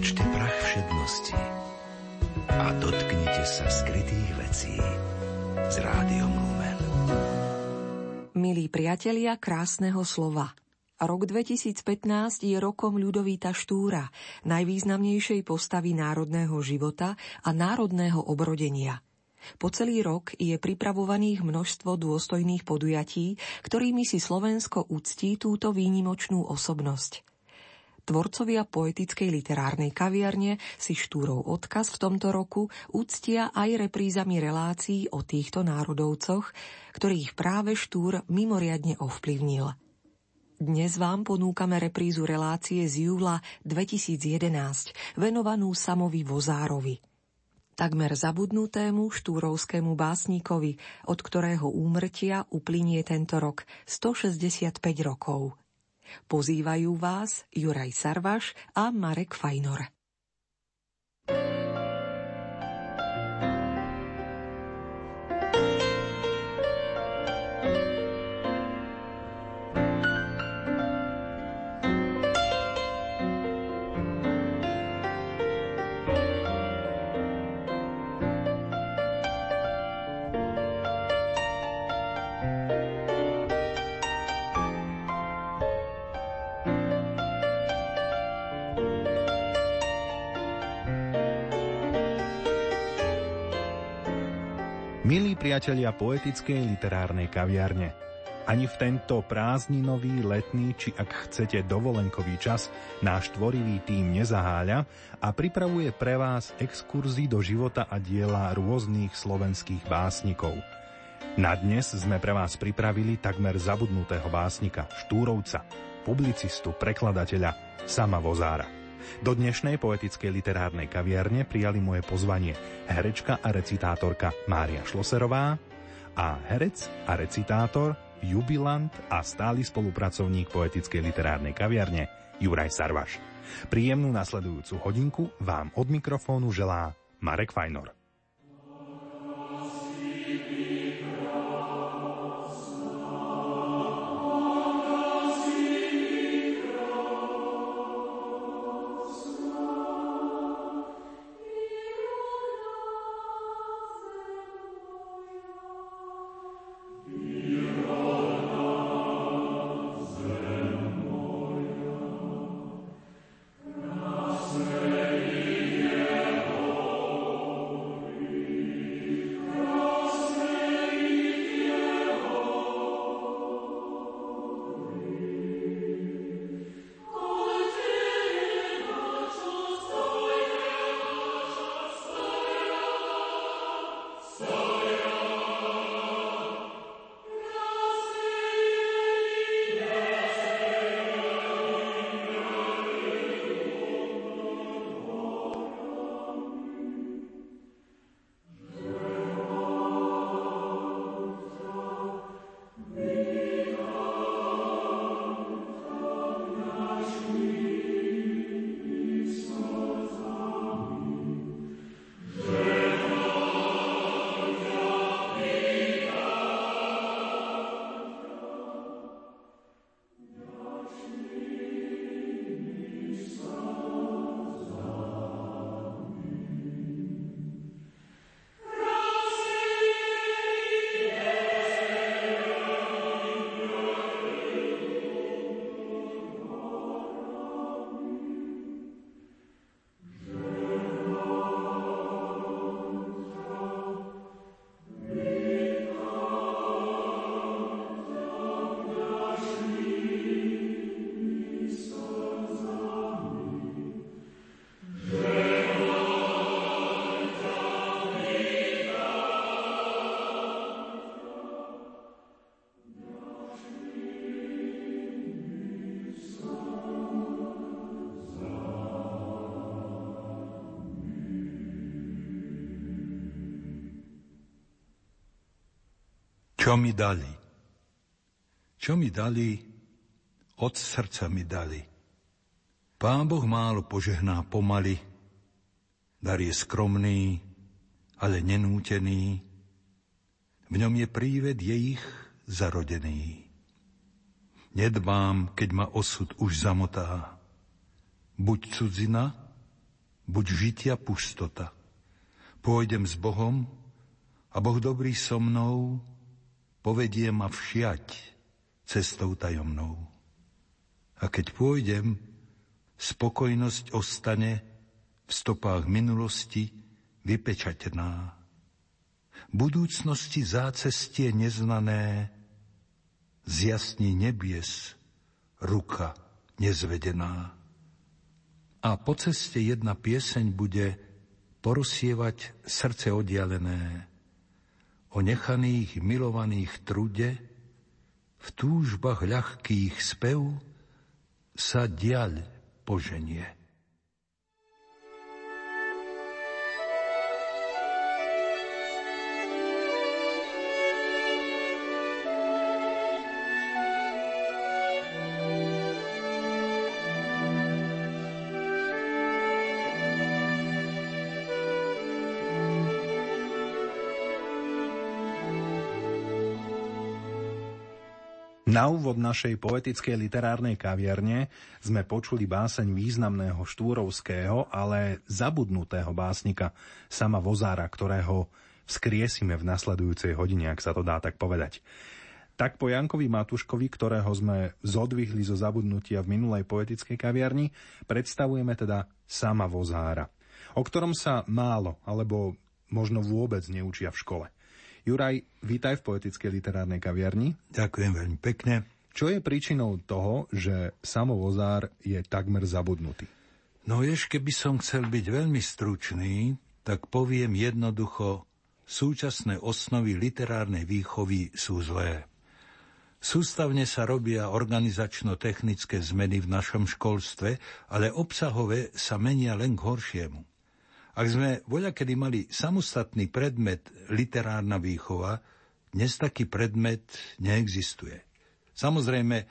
Vytočte prach všednosti a dotknite sa skrytých vecí s rádiom Lumen. Milí priatelia krásneho slova, Rok 2015 je rokom Ľudovíta Štúra, najvýznamnejšej postavy národného života a národného obrodenia – po celý rok je pripravovaných množstvo dôstojných podujatí, ktorými si Slovensko uctí túto výnimočnú osobnosť. Tvorcovia poetickej literárnej kaviarne si štúrov odkaz v tomto roku úctia aj reprízami relácií o týchto národovcoch, ktorých práve štúr mimoriadne ovplyvnil. Dnes vám ponúkame reprízu relácie z júla 2011, venovanú Samovi Vozárovi – takmer zabudnutému štúrovskému básnikovi, od ktorého úmrtia uplynie tento rok 165 rokov. Pozývajú vás Juraj Sarvaš a Marek Fajnor. Milí priatelia poetickej literárnej kaviarne, ani v tento prázdninový, letný či ak chcete dovolenkový čas náš tvorivý tým nezaháľa a pripravuje pre vás exkurzy do života a diela rôznych slovenských básnikov. Na dnes sme pre vás pripravili takmer zabudnutého básnika Štúrovca, publicistu, prekladateľa Sama Vozára. Do dnešnej poetickej literárnej kaviarne prijali moje pozvanie herečka a recitátorka Mária Šloserová a herec a recitátor, jubilant a stály spolupracovník poetickej literárnej kaviarne Juraj Sarvaš. Príjemnú nasledujúcu hodinku vám od mikrofónu želá Marek Fajnor. Čo mi dali? Čo mi dali, od srdca mi dali. Pán Boh málo požehná pomaly, dar je skromný, ale nenútený, v ňom je príved je ich zarodený. Nedbám, keď ma osud už zamotá, buď cudzina, buď žitia pustota. Pôjdem s Bohom a Boh dobrý so mnou povedie ma všiať cestou tajomnou. A keď pôjdem, spokojnosť ostane v stopách minulosti vypečatená. Budúcnosti zácestie neznané z jasní nebies ruka nezvedená. A po ceste jedna pieseň bude porosievať srdce oddialené o nechaných milovaných trude, v túžbách ľahkých spev sa diaľ poženie. Na úvod našej poetickej literárnej kaviarne sme počuli báseň významného štúrovského, ale zabudnutého básnika Sama Vozára, ktorého vzkriesime v nasledujúcej hodine, ak sa to dá tak povedať. Tak po Jankovi Matuškovi, ktorého sme zodvihli zo zabudnutia v minulej poetickej kaviarni, predstavujeme teda Sama Vozára, o ktorom sa málo alebo možno vôbec neučia v škole. Juraj, vítaj v poetickej literárnej kaviarni. Ďakujem veľmi pekne. Čo je príčinou toho, že samovozár je takmer zabudnutý? No vieš, keby som chcel byť veľmi stručný, tak poviem jednoducho, súčasné osnovy literárnej výchovy sú zlé. Sústavne sa robia organizačno-technické zmeny v našom školstve, ale obsahové sa menia len k horšiemu. Ak sme voľakedy mali samostatný predmet literárna výchova, dnes taký predmet neexistuje. Samozrejme,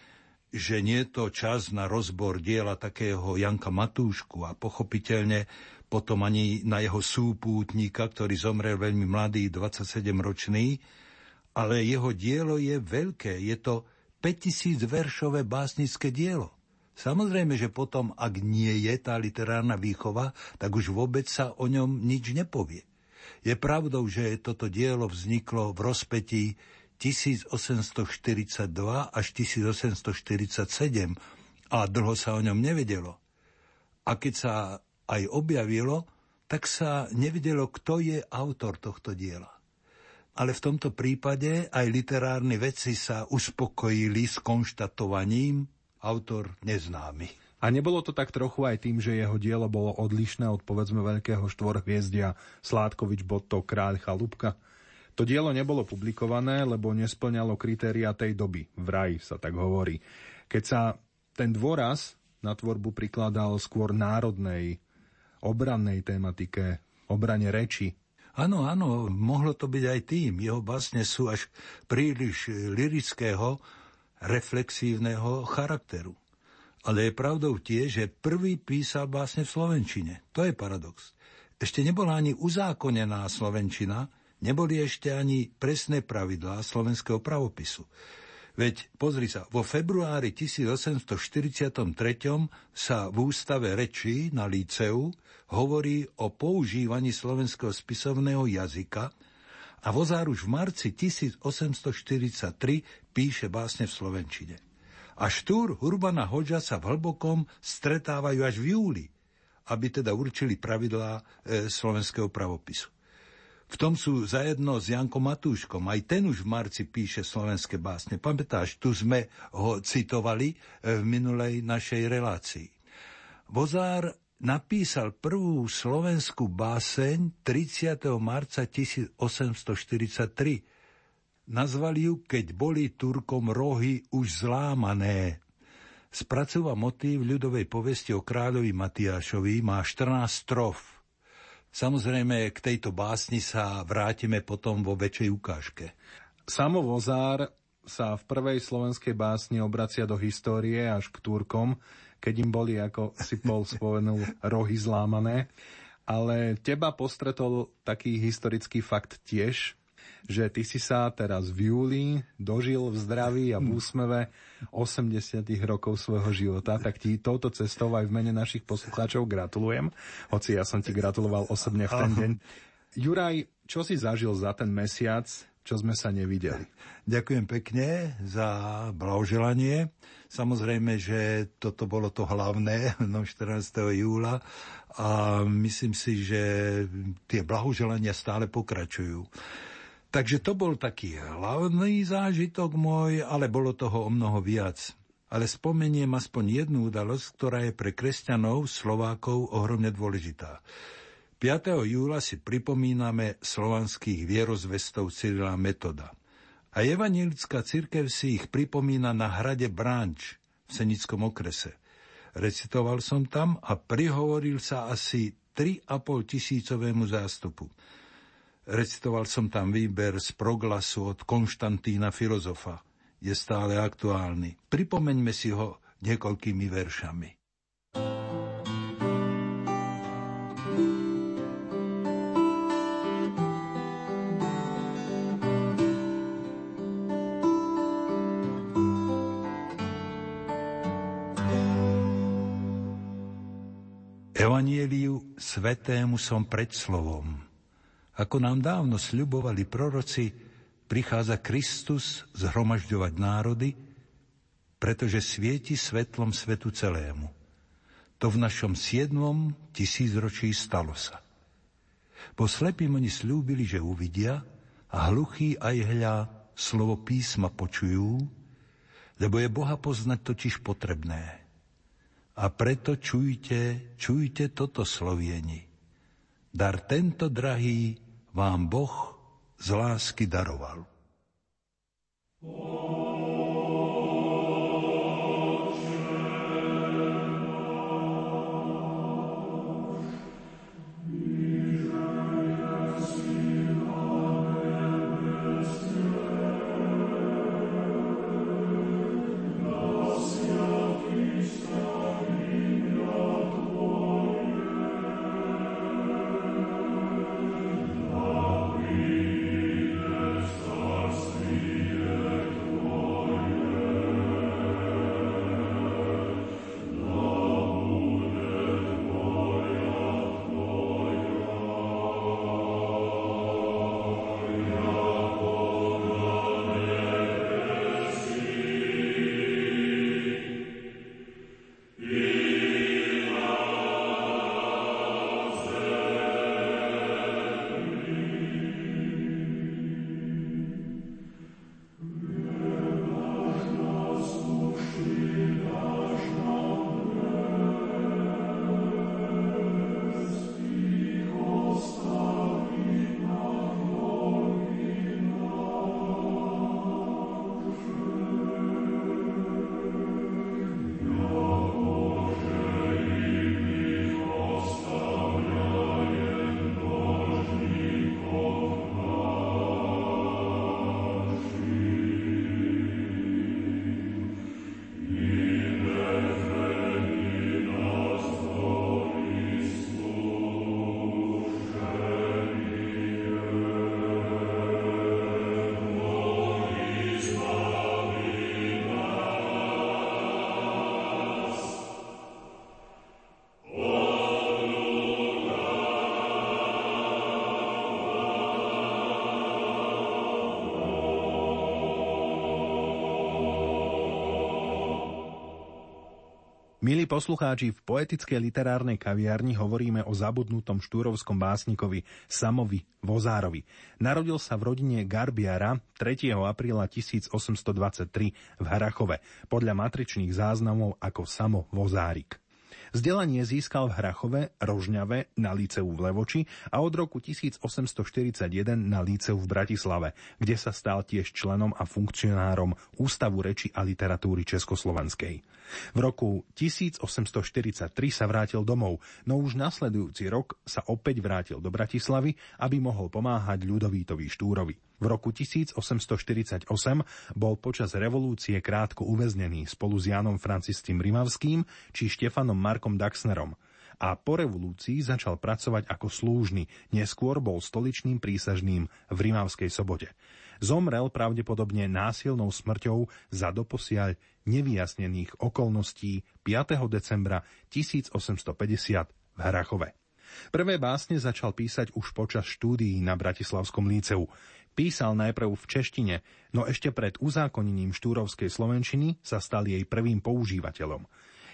že nie je to čas na rozbor diela takého Janka Matúšku a pochopiteľne potom ani na jeho súpútnika, ktorý zomrel veľmi mladý, 27-ročný, ale jeho dielo je veľké. Je to 5000 veršové básnické dielo. Samozrejme, že potom, ak nie je tá literárna výchova, tak už vôbec sa o ňom nič nepovie. Je pravdou, že toto dielo vzniklo v rozpetí 1842 až 1847 a dlho sa o ňom nevedelo. A keď sa aj objavilo, tak sa nevedelo, kto je autor tohto diela. Ale v tomto prípade aj literárni vedci sa uspokojili s konštatovaním, autor neznámy. A nebolo to tak trochu aj tým, že jeho dielo bolo odlišné od povedzme veľkého štvorhviezdia Sládkovič Botto Kráľ Chalúbka? To dielo nebolo publikované, lebo nesplňalo kritéria tej doby. Vraj sa tak hovorí. Keď sa ten dôraz na tvorbu prikladal skôr národnej, obrannej tematike, obrane reči. Áno, áno, mohlo to byť aj tým. Jeho básne sú až príliš lirického reflexívneho charakteru. Ale je pravdou tie, že prvý písal básne v Slovenčine. To je paradox. Ešte nebola ani uzákonená Slovenčina, neboli ešte ani presné pravidlá slovenského pravopisu. Veď pozri sa, vo februári 1843 sa v ústave reči na Líceu hovorí o používaní slovenského spisovného jazyka a Vozár už v marci 1843 píše básne v Slovenčine. A Štúr, Hurbana Hoďa sa v hlbokom stretávajú až v júli, aby teda určili pravidlá e, slovenského pravopisu. V tom sú zajedno s Jankom Matúškom. Aj ten už v marci píše slovenské básne. Pamätáš, tu sme ho citovali e, v minulej našej relácii. Vozár napísal prvú slovenskú báseň 30. marca 1843. Nazvali ju Keď boli Turkom rohy už zlámané. Spracúva motív ľudovej povesti o kráľovi Matiášovi, má 14 strof. Samozrejme, k tejto básni sa vrátime potom vo väčšej ukážke. Samo Vozár sa v prvej slovenskej básni obracia do histórie až k Turkom, keď im boli, ako si Paul spomenul, rohy zlámané. Ale teba postretol taký historický fakt tiež že ty si sa teraz v júli dožil v zdraví a v úsmeve 80 rokov svojho života, tak ti touto cestou aj v mene našich poslucháčov gratulujem, hoci ja som ti gratuloval osobne v ten deň. Juraj, čo si zažil za ten mesiac, čo sme sa nevideli? Ďakujem pekne za blahoželanie. Samozrejme, že toto bolo to hlavné no 14. júla a myslím si, že tie blahoželania stále pokračujú. Takže to bol taký hlavný zážitok môj, ale bolo toho o mnoho viac. Ale spomeniem aspoň jednu udalosť, ktorá je pre kresťanov, Slovákov ohromne dôležitá. 5. júla si pripomíname slovanských vierozvestov Cyrila Metoda. A evanielická církev si ich pripomína na hrade Bránč v Senickom okrese – Recitoval som tam a prihovoril sa asi 3,5 tisícovému zástupu. Recitoval som tam výber z proglasu od Konštantína filozofa. Je stále aktuálny. Pripomeňme si ho niekoľkými veršami. Evanieliu svetému som pred slovom. Ako nám dávno sľubovali proroci, prichádza Kristus zhromažďovať národy, pretože svieti svetlom svetu celému. To v našom siedmom tisícročí stalo sa. Po slepým oni slúbili, že uvidia a hluchý aj hľa slovo písma počujú, lebo je Boha poznať totiž potrebné. A preto čujte, čujte toto slovieni. Dar tento drahý vám Boh z lásky daroval. Oh. Milí poslucháči, v poetickej literárnej kaviarni hovoríme o zabudnutom štúrovskom básnikovi Samovi Vozárovi. Narodil sa v rodine Garbiara 3. apríla 1823 v Harachove, podľa matričných záznamov ako Samo Vozárik. Vzdelanie získal v Hrachove, Rožňave na Líceu v Levoči a od roku 1841 na Líceu v Bratislave, kde sa stal tiež členom a funkcionárom Ústavu reči a literatúry Československej. V roku 1843 sa vrátil domov, no už nasledujúci rok sa opäť vrátil do Bratislavy, aby mohol pomáhať Ľudovítovi Štúrovi. V roku 1848 bol počas revolúcie krátko uväznený spolu s Janom Franciscim Rimavským či Štefanom Markom Daxnerom a po revolúcii začal pracovať ako slúžny, neskôr bol stoličným prísažným v Rimavskej sobote. Zomrel pravdepodobne násilnou smrťou za doposiaľ nevyjasnených okolností 5. decembra 1850 v Hrachove. Prvé básne začal písať už počas štúdií na Bratislavskom líceu. Písal najprv v češtine, no ešte pred uzákonením štúrovskej slovenčiny sa stal jej prvým používateľom.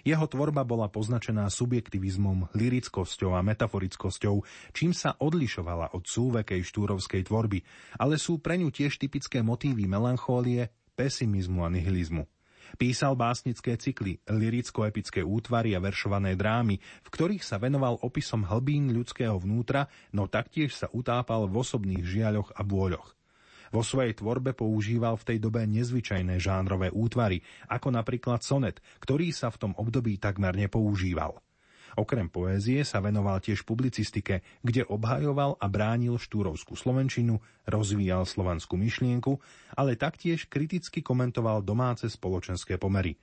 Jeho tvorba bola poznačená subjektivizmom, lirickosťou a metaforickosťou, čím sa odlišovala od súvekej štúrovskej tvorby, ale sú pre ňu tiež typické motívy melanchólie, pesimizmu a nihilizmu. Písal básnické cykly, liricko-epické útvary a veršované drámy, v ktorých sa venoval opisom hlbín ľudského vnútra, no taktiež sa utápal v osobných žiaľoch a bôľoch. Vo svojej tvorbe používal v tej dobe nezvyčajné žánrové útvary, ako napríklad sonet, ktorý sa v tom období takmer nepoužíval. Okrem poézie sa venoval tiež publicistike, kde obhajoval a bránil štúrovskú slovenčinu, rozvíjal slovanskú myšlienku, ale taktiež kriticky komentoval domáce spoločenské pomery.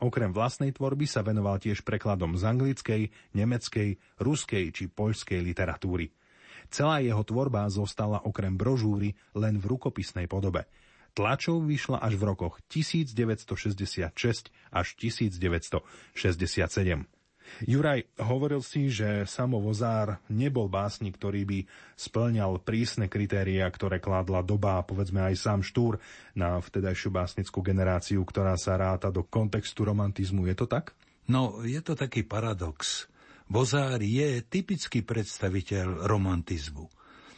Okrem vlastnej tvorby sa venoval tiež prekladom z anglickej, nemeckej, ruskej či poľskej literatúry. Celá jeho tvorba zostala okrem brožúry len v rukopisnej podobe. Tlačov vyšla až v rokoch 1966 až 1967. Juraj, hovoril si, že Samo Vozár nebol básnik, ktorý by splňal prísne kritéria, ktoré kládla doba, povedzme aj sám Štúr, na vtedajšiu básnickú generáciu, ktorá sa ráta do kontextu romantizmu. Je to tak? No, je to taký paradox. Bozár je typický predstaviteľ romantizmu.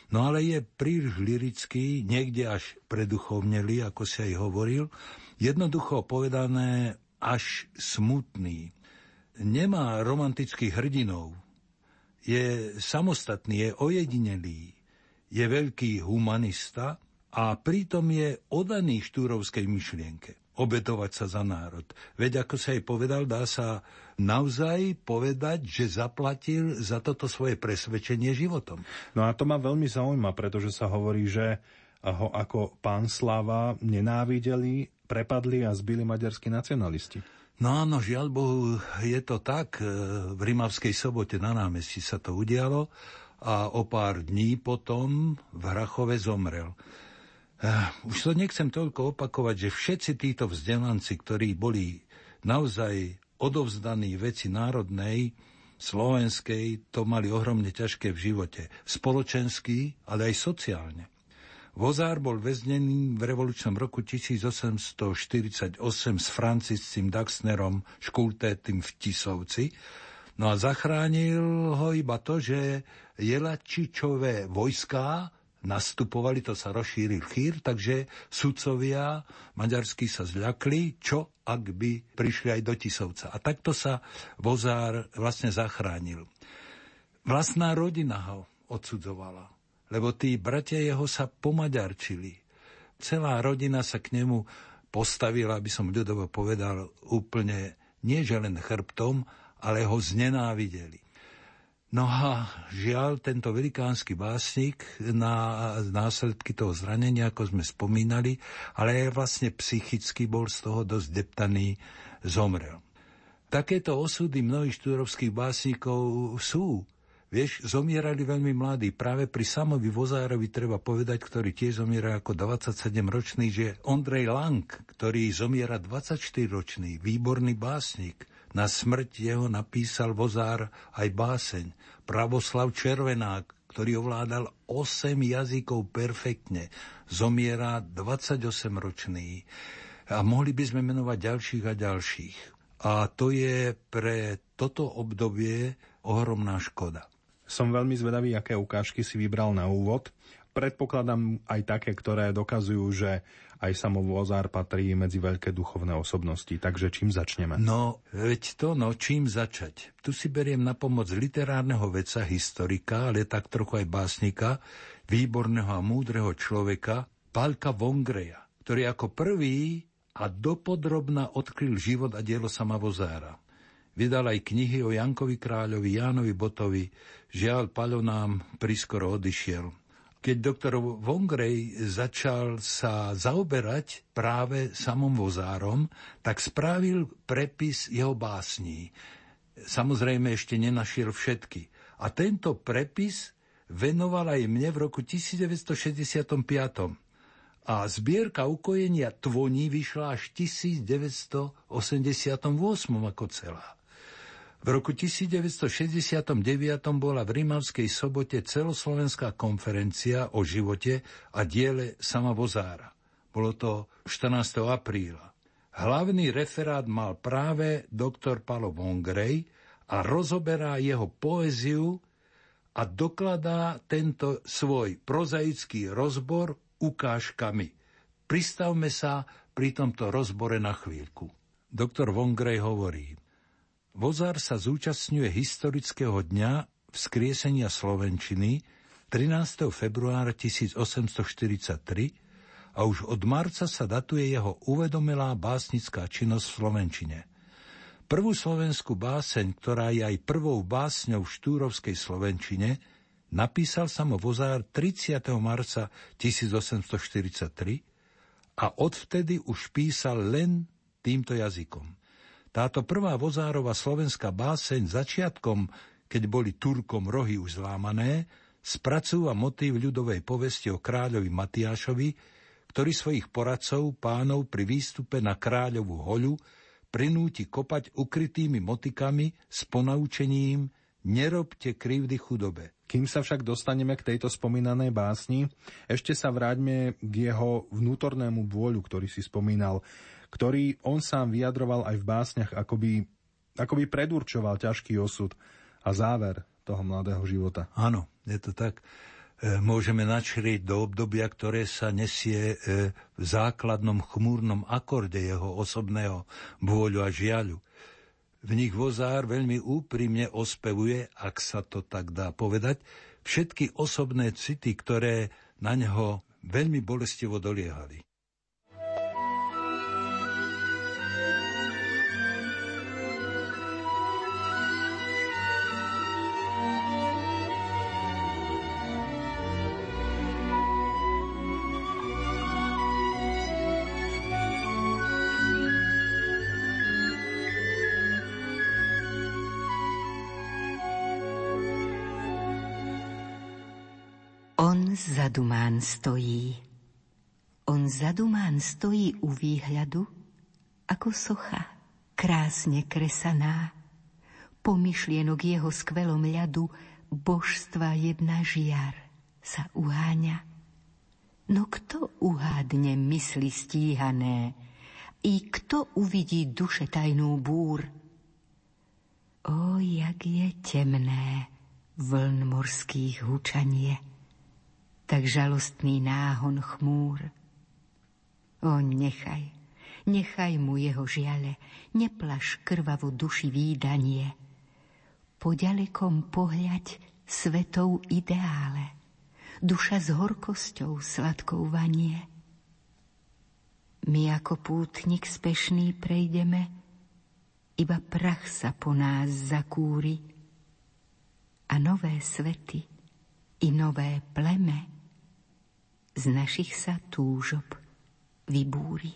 No ale je príliš lirický, niekde až preduchovnelý, ako si aj hovoril, jednoducho povedané až smutný. Nemá romantických hrdinov, je samostatný, je ojedinelý, je veľký humanista a pritom je odaný štúrovskej myšlienke obetovať sa za národ. Veď ako sa jej povedal, dá sa naozaj povedať, že zaplatil za toto svoje presvedčenie životom. No a to ma veľmi zaujíma, pretože sa hovorí, že ho ako pán Slava nenávideli, prepadli a zbili maďarskí nacionalisti. No áno, žiaľ Bohu, je to tak. V Rimavskej sobote na námestí sa to udialo a o pár dní potom v Hrachove zomrel. Uh, už to nechcem toľko opakovať, že všetci títo vzdelanci, ktorí boli naozaj odovzdaní veci národnej, slovenskej, to mali ohromne ťažké v živote. Spoločensky, ale aj sociálne. Vozár bol väznený v revolučnom roku 1848 s Franciscim Daxnerom Škultétym v Tisovci. No a zachránil ho iba to, že Jelačičové vojská nastupovali, to sa rozšíril chýr, takže sudcovia maďarskí sa zľakli, čo ak by prišli aj do Tisovca. A takto sa Vozár vlastne zachránil. Vlastná rodina ho odsudzovala, lebo tí bratia jeho sa pomaďarčili. Celá rodina sa k nemu postavila, aby som ľudovo povedal, úplne nie že len chrbtom, ale ho znenávideli. No a žiaľ, tento velikánsky básnik na následky toho zranenia, ako sme spomínali, ale aj vlastne psychicky bol z toho dosť deptaný, zomrel. Takéto osudy mnohých štúrovských básnikov sú. Vieš, zomierali veľmi mladí. Práve pri Samovi Vozárovi treba povedať, ktorý tiež zomiera ako 27-ročný, že Ondrej Lang, ktorý zomiera 24-ročný, výborný básnik, na smrť jeho napísal vozár aj báseň. Pravoslav Červenák, ktorý ovládal 8 jazykov perfektne, zomiera 28-ročný. A mohli by sme menovať ďalších a ďalších. A to je pre toto obdobie ohromná škoda. Som veľmi zvedavý, aké ukážky si vybral na úvod. Predpokladám aj také, ktoré dokazujú, že aj samovozár patrí medzi veľké duchovné osobnosti. Takže čím začneme? No, veď to, no čím začať? Tu si beriem na pomoc literárneho veca, historika, ale tak trochu aj básnika, výborného a múdreho človeka, Palka Vongreja, ktorý ako prvý a dopodrobna odkryl život a dielo samavozára. Vydal aj knihy o Jankovi Kráľovi, Jánovi Botovi, žiaľ Palo nám priskoro odišiel keď doktor Vongrej začal sa zaoberať práve samom vozárom, tak spravil prepis jeho básní. samozrejme ešte nenašiel všetky. A tento prepis venoval aj mne v roku 1965. A zbierka ukojenia tvoní vyšla až 1988 ako celá. V roku 1969 bola v Rimavskej sobote celoslovenská konferencia o živote a diele sama. Bolo to 14. apríla. Hlavný referát mal práve doktor Palo Vongrej a rozoberá jeho poéziu a dokladá tento svoj prozaický rozbor ukážkami. Pristavme sa pri tomto rozbore na chvíľku. Doktor Vongrej hovorí, Vozár sa zúčastňuje historického dňa vzkriesenia Slovenčiny 13. februára 1843 a už od marca sa datuje jeho uvedomelá básnická činnosť v Slovenčine. Prvú slovenskú báseň, ktorá je aj prvou básňou v štúrovskej Slovenčine, napísal samo Vozár 30. marca 1843 a odvtedy už písal len týmto jazykom. Táto prvá vozárova slovenská báseň začiatkom, keď boli Turkom rohy už zlámané, spracúva motív ľudovej povesti o kráľovi Matiášovi, ktorý svojich poradcov, pánov pri výstupe na kráľovú hoľu prinúti kopať ukrytými motikami s ponaučením nerobte krivdy chudobe. Kým sa však dostaneme k tejto spomínanej básni, ešte sa vráťme k jeho vnútornému vôľu, ktorý si spomínal ktorý on sám vyjadroval aj v básniach, akoby, akoby predurčoval ťažký osud a záver toho mladého života. Áno, je to tak. E, môžeme načrieť do obdobia, ktoré sa nesie e, v základnom chmúrnom akorde jeho osobného vôľu a žiaľu. V nich vozár veľmi úprimne ospevuje, ak sa to tak dá povedať, všetky osobné city, ktoré na neho veľmi bolestivo doliehali. Za Dumán stojí. On za Dumán stojí u výhľadu, ako socha, krásne kresaná. Pomyšlienok jeho skvelom ľadu božstva jedna žiar sa uháňa. No kto uhádne mysli stíhané, i kto uvidí duše tajnú búr? O, jak je temné vln morských hučanie tak žalostný náhon chmúr. O, nechaj, nechaj mu jeho žiale, neplaš krvavo duši výdanie. Po ďalekom pohľať svetou ideále, duša s horkosťou sladkou vanie. My ako pútnik spešný prejdeme, iba prach sa po nás zakúri a nové svety i nové pleme z našich sa túžob vybúri.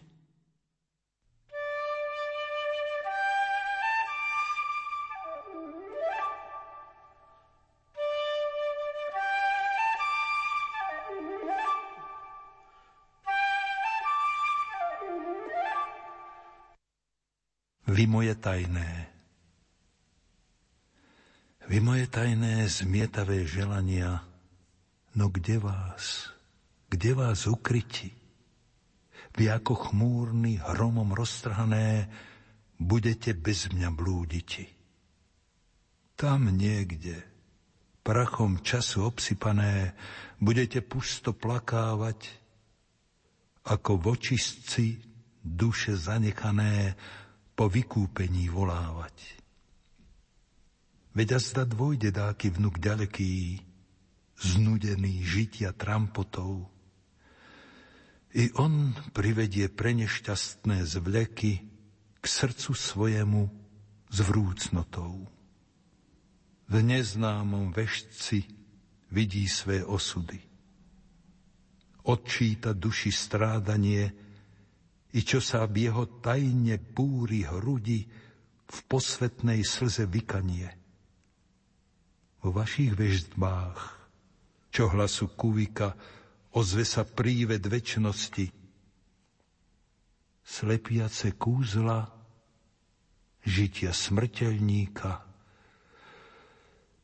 Vy moje tajné, vy moje tajné zmietavé želania, no kde vás? Kde vás ukryti. Vy ako chmúrny, hromom roztrhané, budete bez mňa blúditi. Tam niekde, prachom času obsypané, budete pusto plakávať, ako vočistci duše zanechané po vykúpení volávať. Veď a zda dvojde dáky vnuk ďaleký, znudený žitia trampotou, i on privedie pre nešťastné zvleky k srdcu svojemu s vrúcnotou. V neznámom vešci vidí své osudy. Odčíta duši strádanie i čo sa v jeho tajne búri hrudi v v posvetnej slze vykanie. Vo vašich veždbách, čo hlasu kuvika, ozve sa príved väčšnosti. Slepiace kúzla, žitia smrteľníka,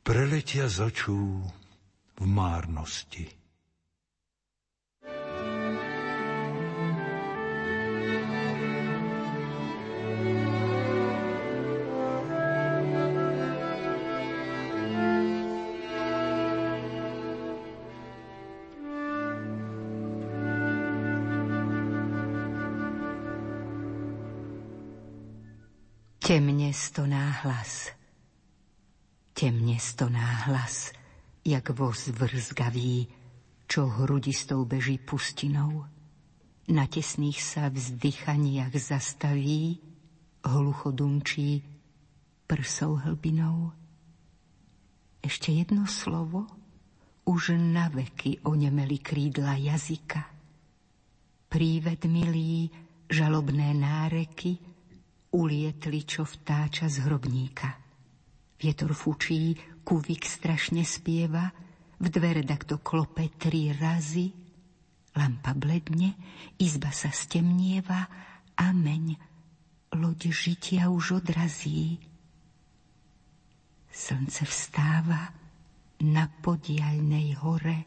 preletia z v márnosti. Temne stoná hlas, temne stoná hlas, jak voz vrzgavý, čo hrudistou beží pustinou. Na tesných sa vzdychaniach zastaví, hlucho dumčí prsou hlbinou. Ešte jedno slovo, už na veky onemeli krídla jazyka. Príved milý, žalobné náreky, ulietli, čo vtáča z hrobníka. Vietor fučí, kuvik strašne spieva, v dvere takto klope tri razy, lampa bledne, izba sa stemnieva, ameň, loď žitia už odrazí. Slnce vstáva na podialnej hore,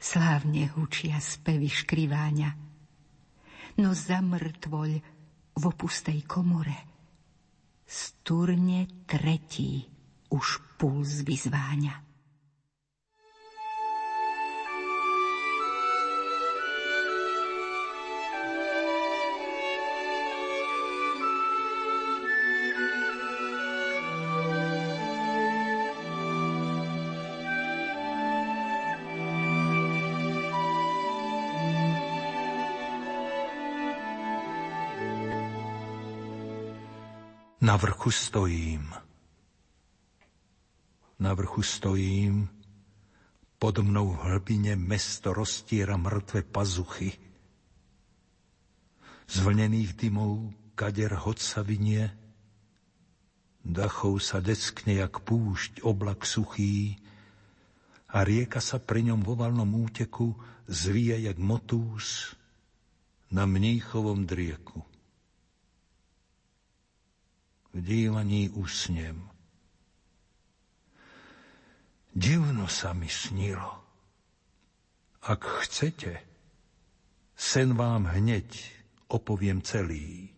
slávne hučia spevy škriváňa. No za mŕtvoľ v opustej komore. Sturne tretí už puls vyzváňa. Na vrchu stojím. Na vrchu stojím, pod mnou v hlbine mesto roztiera mŕtve pazuchy. Z vlnených dymov kader hod sa vynie, dachov sa deskne jak púšť oblak suchý a rieka sa pri ňom vo valnom úteku zvije jak motús na mníchovom drieku v dívaní usnem. Divno sa mi snilo. Ak chcete, sen vám hneď opoviem celý.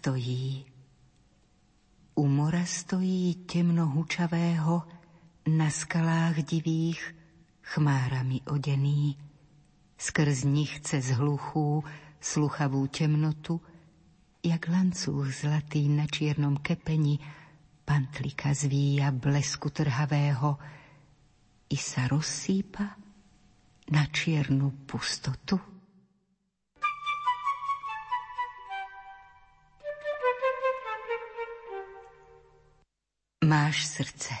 Stojí. U mora stojí temno hučavého, na skalách divých, chmárami odený. Skrz nich cez hluchú, sluchavú temnotu, jak lancúch zlatý na čiernom kepeni, pantlika zvíja blesku trhavého i sa rozsýpa na čiernu pustotu? Máš srdce.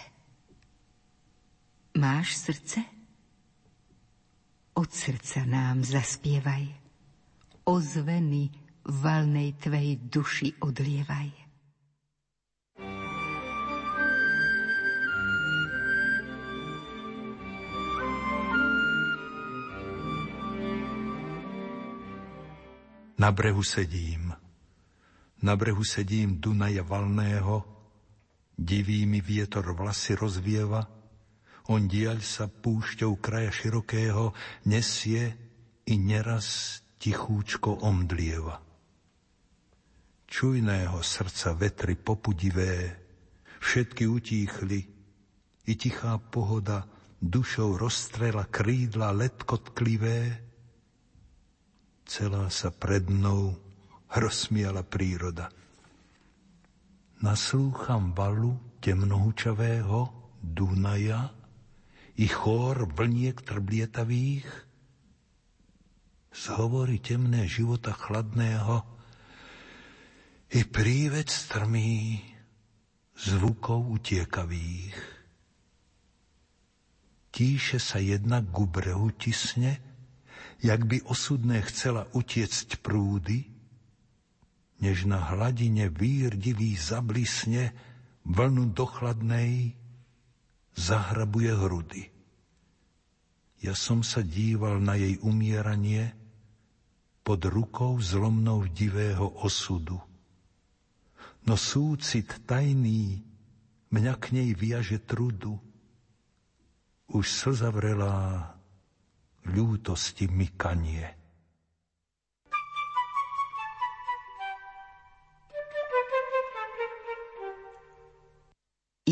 Máš srdce? Od srdca nám zaspievaj. Ozveny valnej tvej duši odlievaj. Na brehu sedím, na brehu sedím Dunaja valného, divý mi vietor vlasy rozvieva, on diaľ sa púšťou kraja širokého nesie i neraz tichúčko omdlieva. Čujného srdca vetry popudivé, všetky utíchli, i tichá pohoda dušou rozstrela krídla letko tklivé, celá sa pred mnou rozsmiala príroda. Naslúcham valu temnohučavého Dunaja i chór vlniek trblietavých, z hovory temné života chladného i prívec strmý zvukov utiekavých. Tíše sa jednak ku brehu jak by osudné chcela utiecť prúdy, než na hladine výrdivý zablisne vlnu dochladnej zahrabuje hrudy. Ja som sa díval na jej umieranie pod rukou zlomnou divého osudu. No súcit tajný mňa k nej viaže trudu. Už slza vrelá ľútosti mykanie.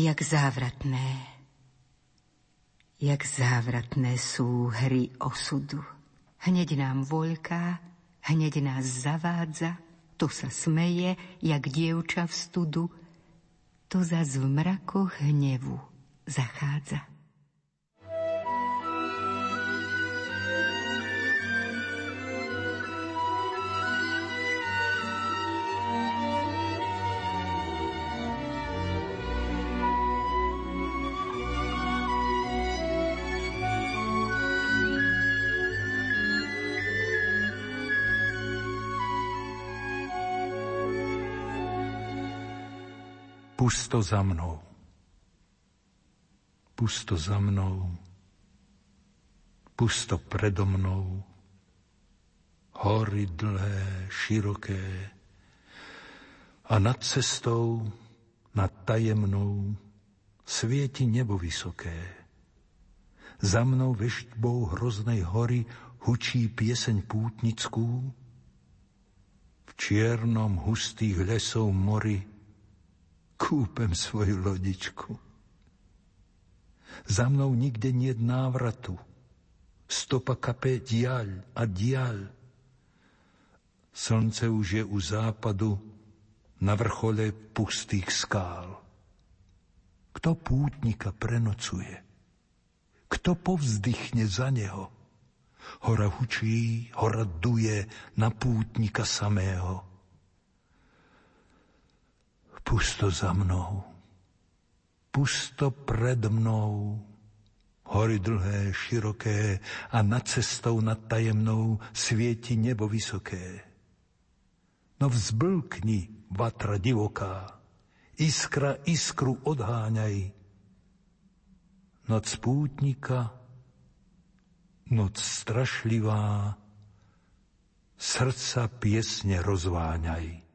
Jak závratné, jak závratné sú hry osudu. Hneď nám voľká, hneď nás zavádza, to sa smeje, jak dievča v studu, to zas v mrakoch hnevu zachádza. Pusto za mnou. Pusto za mnou. Pusto predo mnou. Hory dlhé, široké. A nad cestou, nad tajemnou, svieti nebo vysoké. Za mnou veštbou hroznej hory hučí pieseň pútnickú. V čiernom hustých lesov mori kúpem svoju lodičku. Za mnou nikde nie návratu. Stopa kape diaľ a diaľ. Slnce už je u západu na vrchole pustých skál. Kto pútnika prenocuje? Kto povzdychne za neho? Hora hučí, hora duje na pútnika samého. Pusto za mnou, pusto pred mnou, hory dlhé, široké a nad cestou nad tajemnou svieti nebo vysoké. No vzblkni, vatra divoká, iskra iskru odháňaj. Noc pútnika, noc strašlivá, srdca piesne rozváňaj.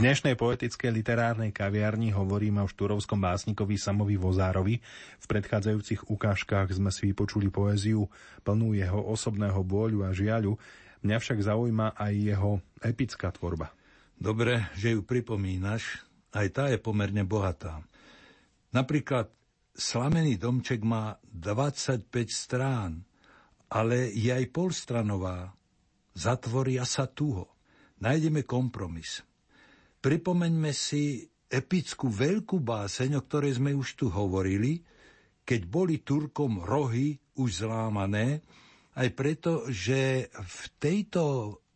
Dnešnej poetickej literárnej kaviarni hovoríme o štúrovskom básnikovi Samovi Vozárovi. V predchádzajúcich ukážkach sme si vypočuli poéziu plnú jeho osobného bôľu a žiaľu. Mňa však zaujíma aj jeho epická tvorba. Dobre, že ju pripomínaš. Aj tá je pomerne bohatá. Napríklad Slamený domček má 25 strán, ale je aj polstranová. Zatvoria sa tuho. Nájdeme kompromis. Pripomeňme si epickú veľkú báseň, o ktorej sme už tu hovorili, keď boli Turkom rohy už zlámané, aj preto, že v tejto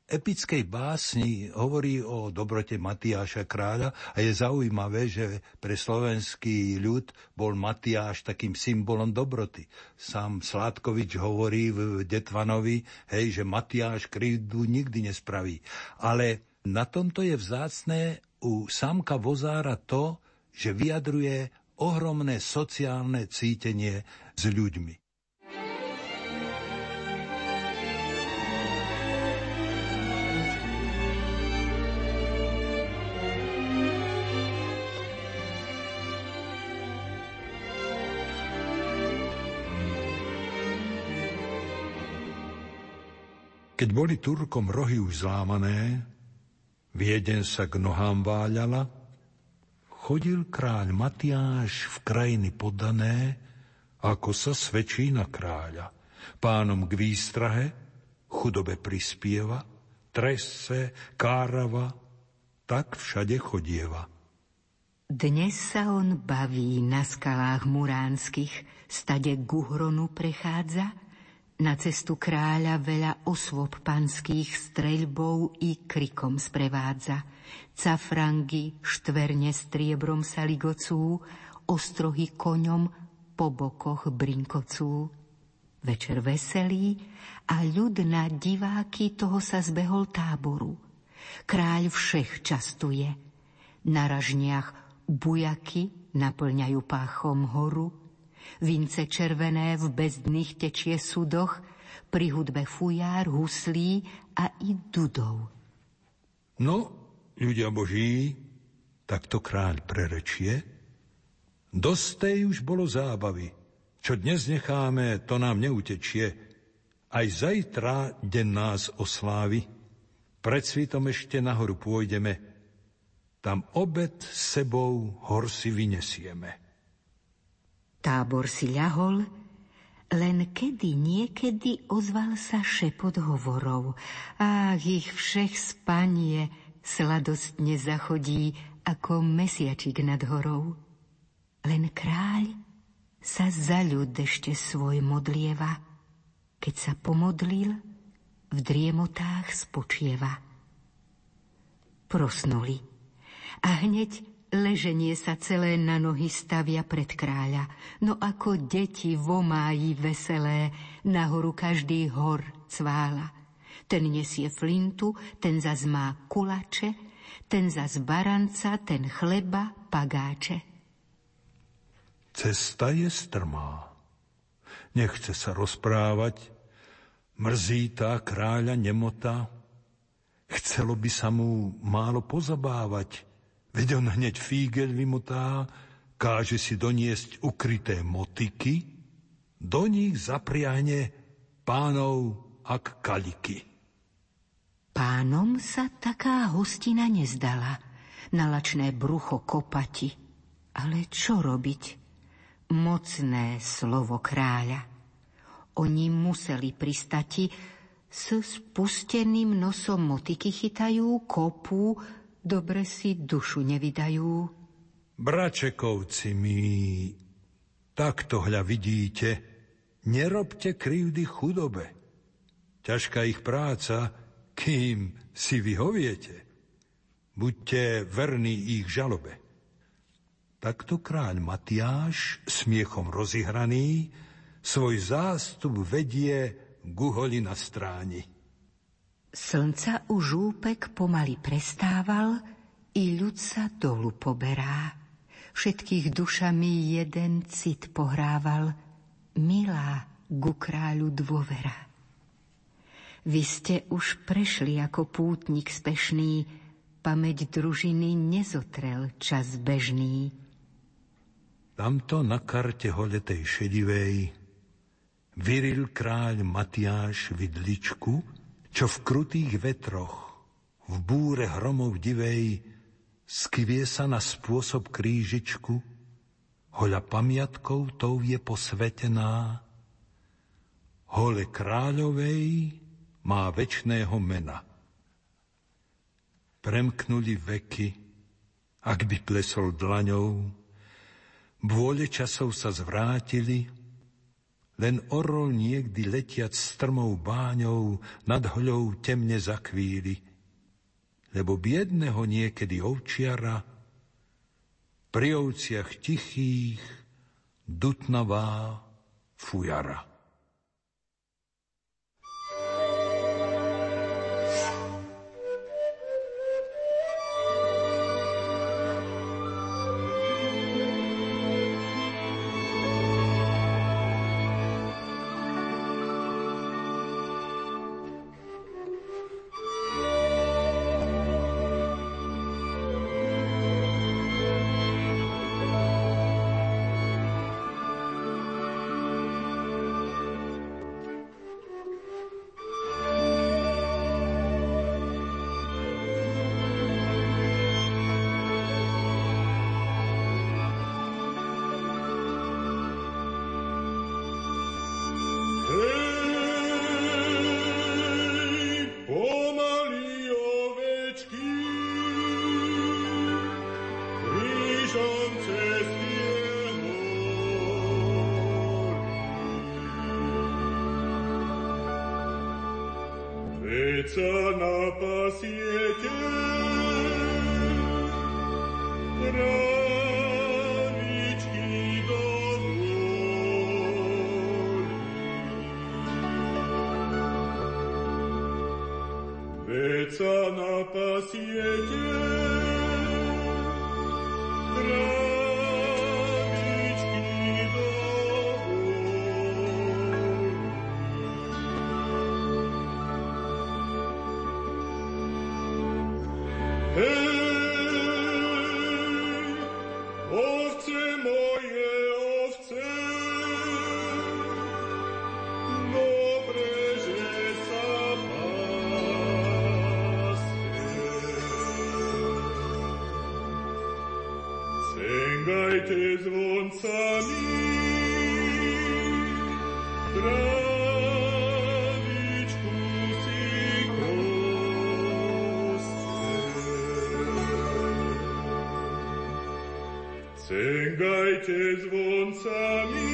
epickej básni hovorí o dobrote Matiáša kráľa a je zaujímavé, že pre slovenský ľud bol Matiáš takým symbolom dobroty. Sám Sládkovič hovorí v Detvanovi, hej, že Matiáš krivdu nikdy nespraví. Ale na tomto je vzácné u Samka Vozára to, že vyjadruje ohromné sociálne cítenie s ľuďmi. Keď boli Turkom rohy už zlámané, Vieden sa k nohám váľala, chodil kráľ Matiáš v krajiny podané, ako sa svedčí na kráľa. Pánom k výstrahe, chudobe prispieva, trese, kárava, tak všade chodieva. Dnes sa on baví na skalách muránskych, stade Guhronu prechádza, na cestu kráľa veľa osôb panských streľbou i krikom sprevádza. Cafrangy štverne striebrom sa ligocú, ostrohy koňom po bokoch brinkocú. Večer veselý a ľud na diváky toho sa zbehol táboru. Kráľ všech častuje. Na ražniach bujaky naplňajú páchom horu, vince červené v bezdných tečie sudoch, pri hudbe fujár, huslí a i dudov. No, ľudia boží, tak to kráľ prerečie. Dostej už bolo zábavy. Čo dnes necháme, to nám neutečie. Aj zajtra deň nás oslávi. Pred svitom ešte nahoru pôjdeme. Tam obed sebou hor si vynesieme. Tábor si ľahol, len kedy niekedy ozval sa šepot hovorov. Ach, ich všech spanie sladostne zachodí ako mesiačik nad horou. Len kráľ sa za ľud ešte svoj modlieva. Keď sa pomodlil, v driemotách spočieva. Prosnuli a hneď Leženie sa celé na nohy stavia pred kráľa, no ako deti vo máji veselé, nahoru každý hor cvála. Ten nesie flintu, ten zas má kulače, ten zas baranca, ten chleba, pagáče. Cesta je strmá. Nechce sa rozprávať, mrzí tá kráľa nemota. Chcelo by sa mu málo pozabávať, Veď on hneď fígel vymotá, káže si doniesť ukryté motiky, do nich zapriahne pánov ak kaliky. Pánom sa taká hostina nezdala, na lačné brucho kopati. Ale čo robiť? Mocné slovo kráľa. Oni museli pristati, s spusteným nosom motiky chytajú, kopú, dobre si dušu nevydajú. Bračekovci mi, takto hľa vidíte, nerobte krivdy chudobe. Ťažká ich práca, kým si vyhoviete. Buďte verní ich žalobe. Takto kráľ Matiáš, smiechom rozihraný, svoj zástup vedie guholi na stráni. Slnca už úpek pomaly prestával, i ľud sa dolu poberá. Všetkých dušami jeden cit pohrával, milá ku kráľu dôvera. Vy ste už prešli ako pútnik spešný, pamäť družiny nezotrel čas bežný. Tamto na karte holetej šedivej vyril kráľ Matiáš vidličku, čo v krutých vetroch, v búre hromov divej, skvie sa na spôsob krížičku, hoľa pamiatkou tou je posvetená, hole kráľovej má večného mena. Premknuli veky, ak by plesol dlaňou, bôle časov sa zvrátili, len orol niekdy letiac strmou báňou nad hľou temne zakvíli, lebo biedného niekedy ovčiara pri ovciach tichých dutnavá fujara. Veca na pasiete, te zvonțanii, Sęgajcie dzwoncami,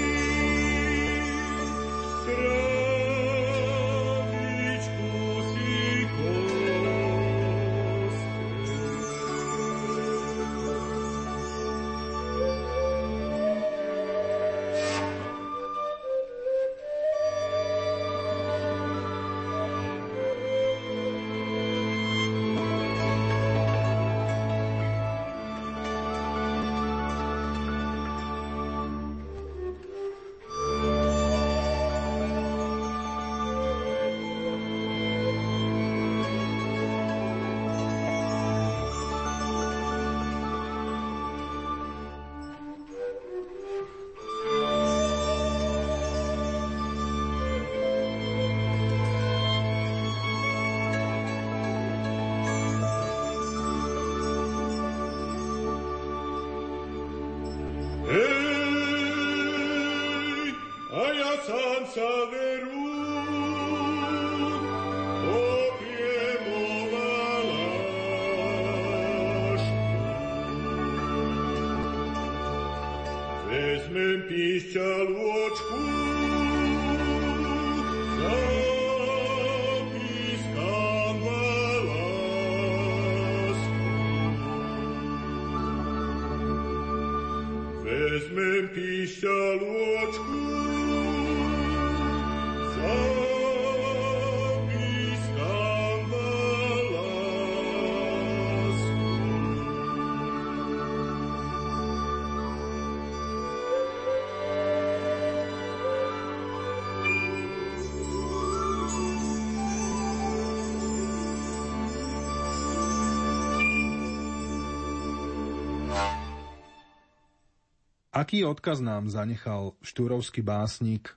Aký odkaz nám zanechal štúrovský básnik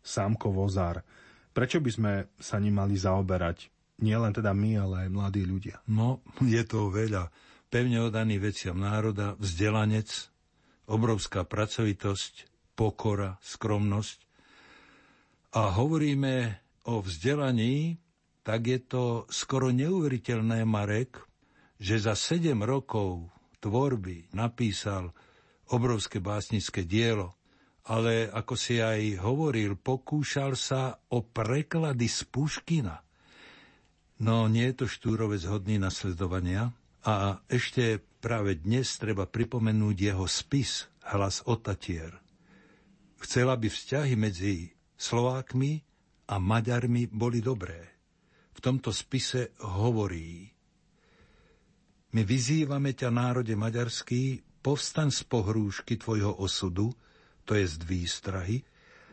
Sámko Vozár? Prečo by sme sa ním mali zaoberať? Nie len teda my, ale aj mladí ľudia. No, je to veľa. Pevne odaný veciam národa, vzdelanec, obrovská pracovitosť, pokora, skromnosť. A hovoríme o vzdelaní, tak je to skoro neuveriteľné, Marek, že za sedem rokov tvorby napísal obrovské básnické dielo, ale ako si aj hovoril, pokúšal sa o preklady z Puškina. No nie je to štúrovec hodný nasledovania a ešte práve dnes treba pripomenúť jeho spis Hlas Otatier. Chcela by vzťahy medzi Slovákmi a Maďarmi boli dobré. V tomto spise hovorí My vyzývame ťa, národe maďarský, povstaň z pohrúžky tvojho osudu, to je z výstrahy,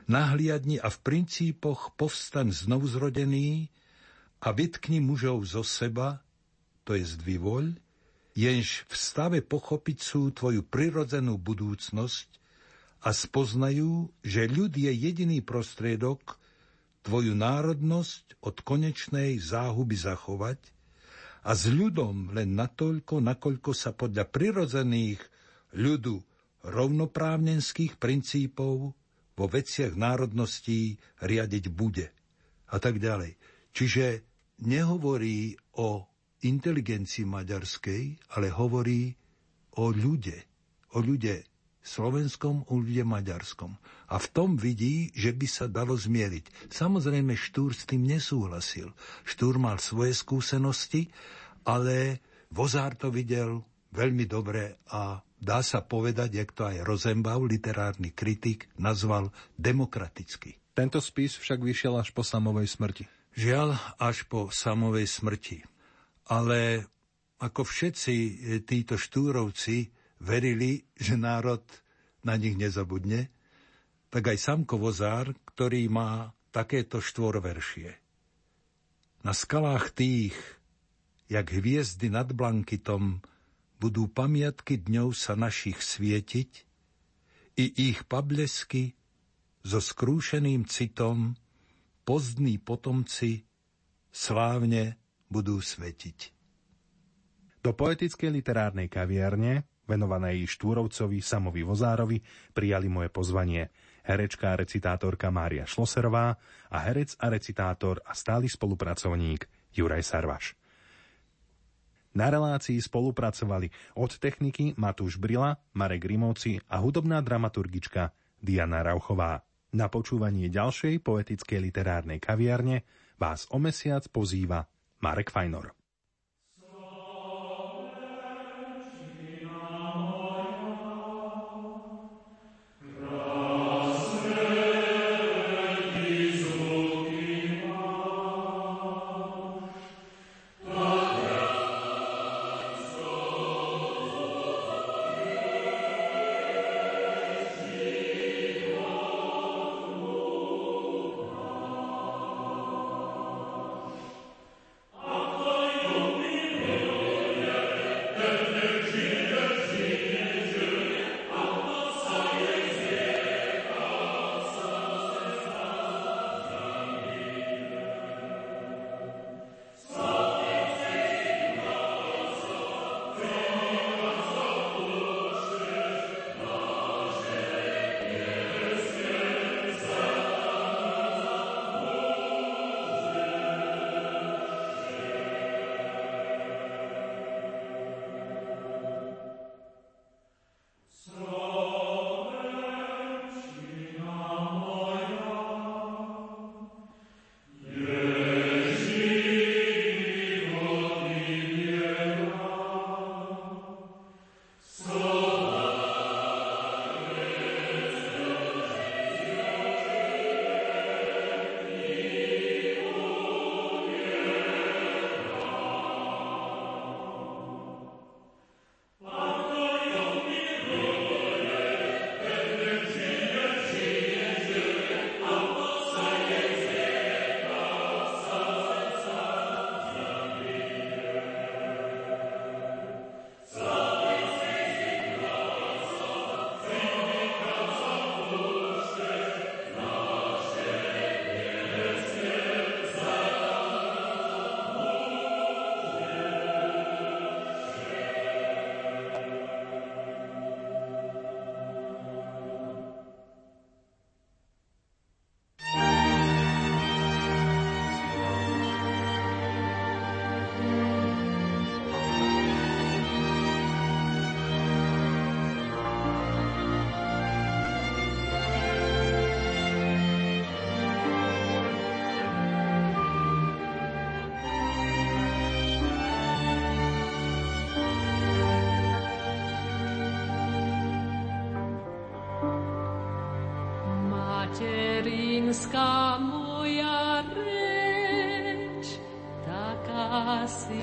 nahliadni a v princípoch povstaň znovu zrodený a vytkni mužov zo seba, to je z vyvoľ, jenž v stave pochopiť sú tvoju prirodzenú budúcnosť a spoznajú, že ľud je jediný prostriedok, tvoju národnosť od konečnej záhuby zachovať a s ľudom len natoľko, nakoľko sa podľa prirodzených ľudu rovnoprávnenských princípov vo veciach národností riadiť bude. A tak ďalej. Čiže nehovorí o inteligencii maďarskej, ale hovorí o ľude. O ľude slovenskom, o ľude maďarskom. A v tom vidí, že by sa dalo zmieriť. Samozrejme, Štúr s tým nesúhlasil. Štúr mal svoje skúsenosti, ale Vozár to videl veľmi dobre a dá sa povedať, jak to aj Rosenbaum, literárny kritik, nazval demokraticky. Tento spis však vyšiel až po samovej smrti. Žiaľ, až po samovej smrti. Ale ako všetci títo štúrovci verili, že národ na nich nezabudne, tak aj Samko Vozár, ktorý má takéto štvorveršie. Na skalách tých, jak hviezdy nad Blankitom, budú pamiatky dňov sa našich svietiť i ich pablesky so skrúšeným citom pozdní potomci slávne budú svetiť. Do poetickej literárnej kaviarne, venovanej Štúrovcovi Samovi Vozárovi, prijali moje pozvanie herečka a recitátorka Mária Šloserová a herec a recitátor a stály spolupracovník Juraj Sarvaš. Na relácii spolupracovali od techniky Matúš Brila, Marek Rimovci a hudobná dramaturgička Diana Rauchová. Na počúvanie ďalšej poetickej literárnej kaviarne vás o mesiac pozýva Marek Fajnor.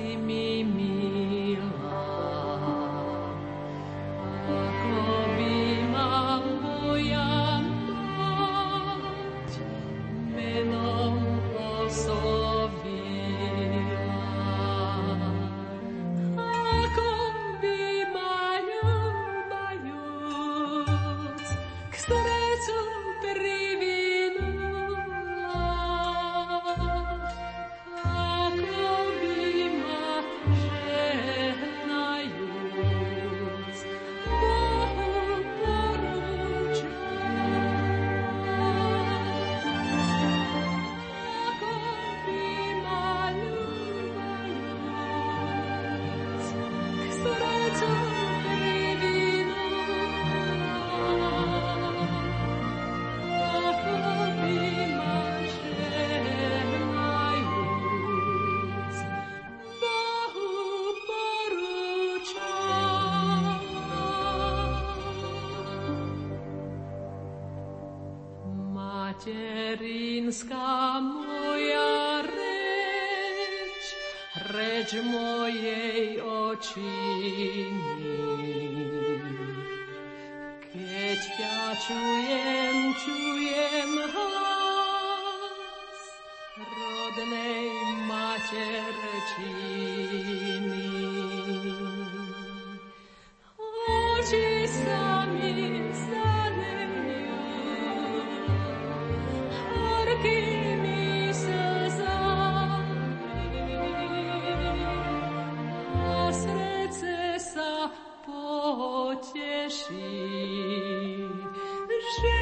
Materinska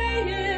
poteší, že je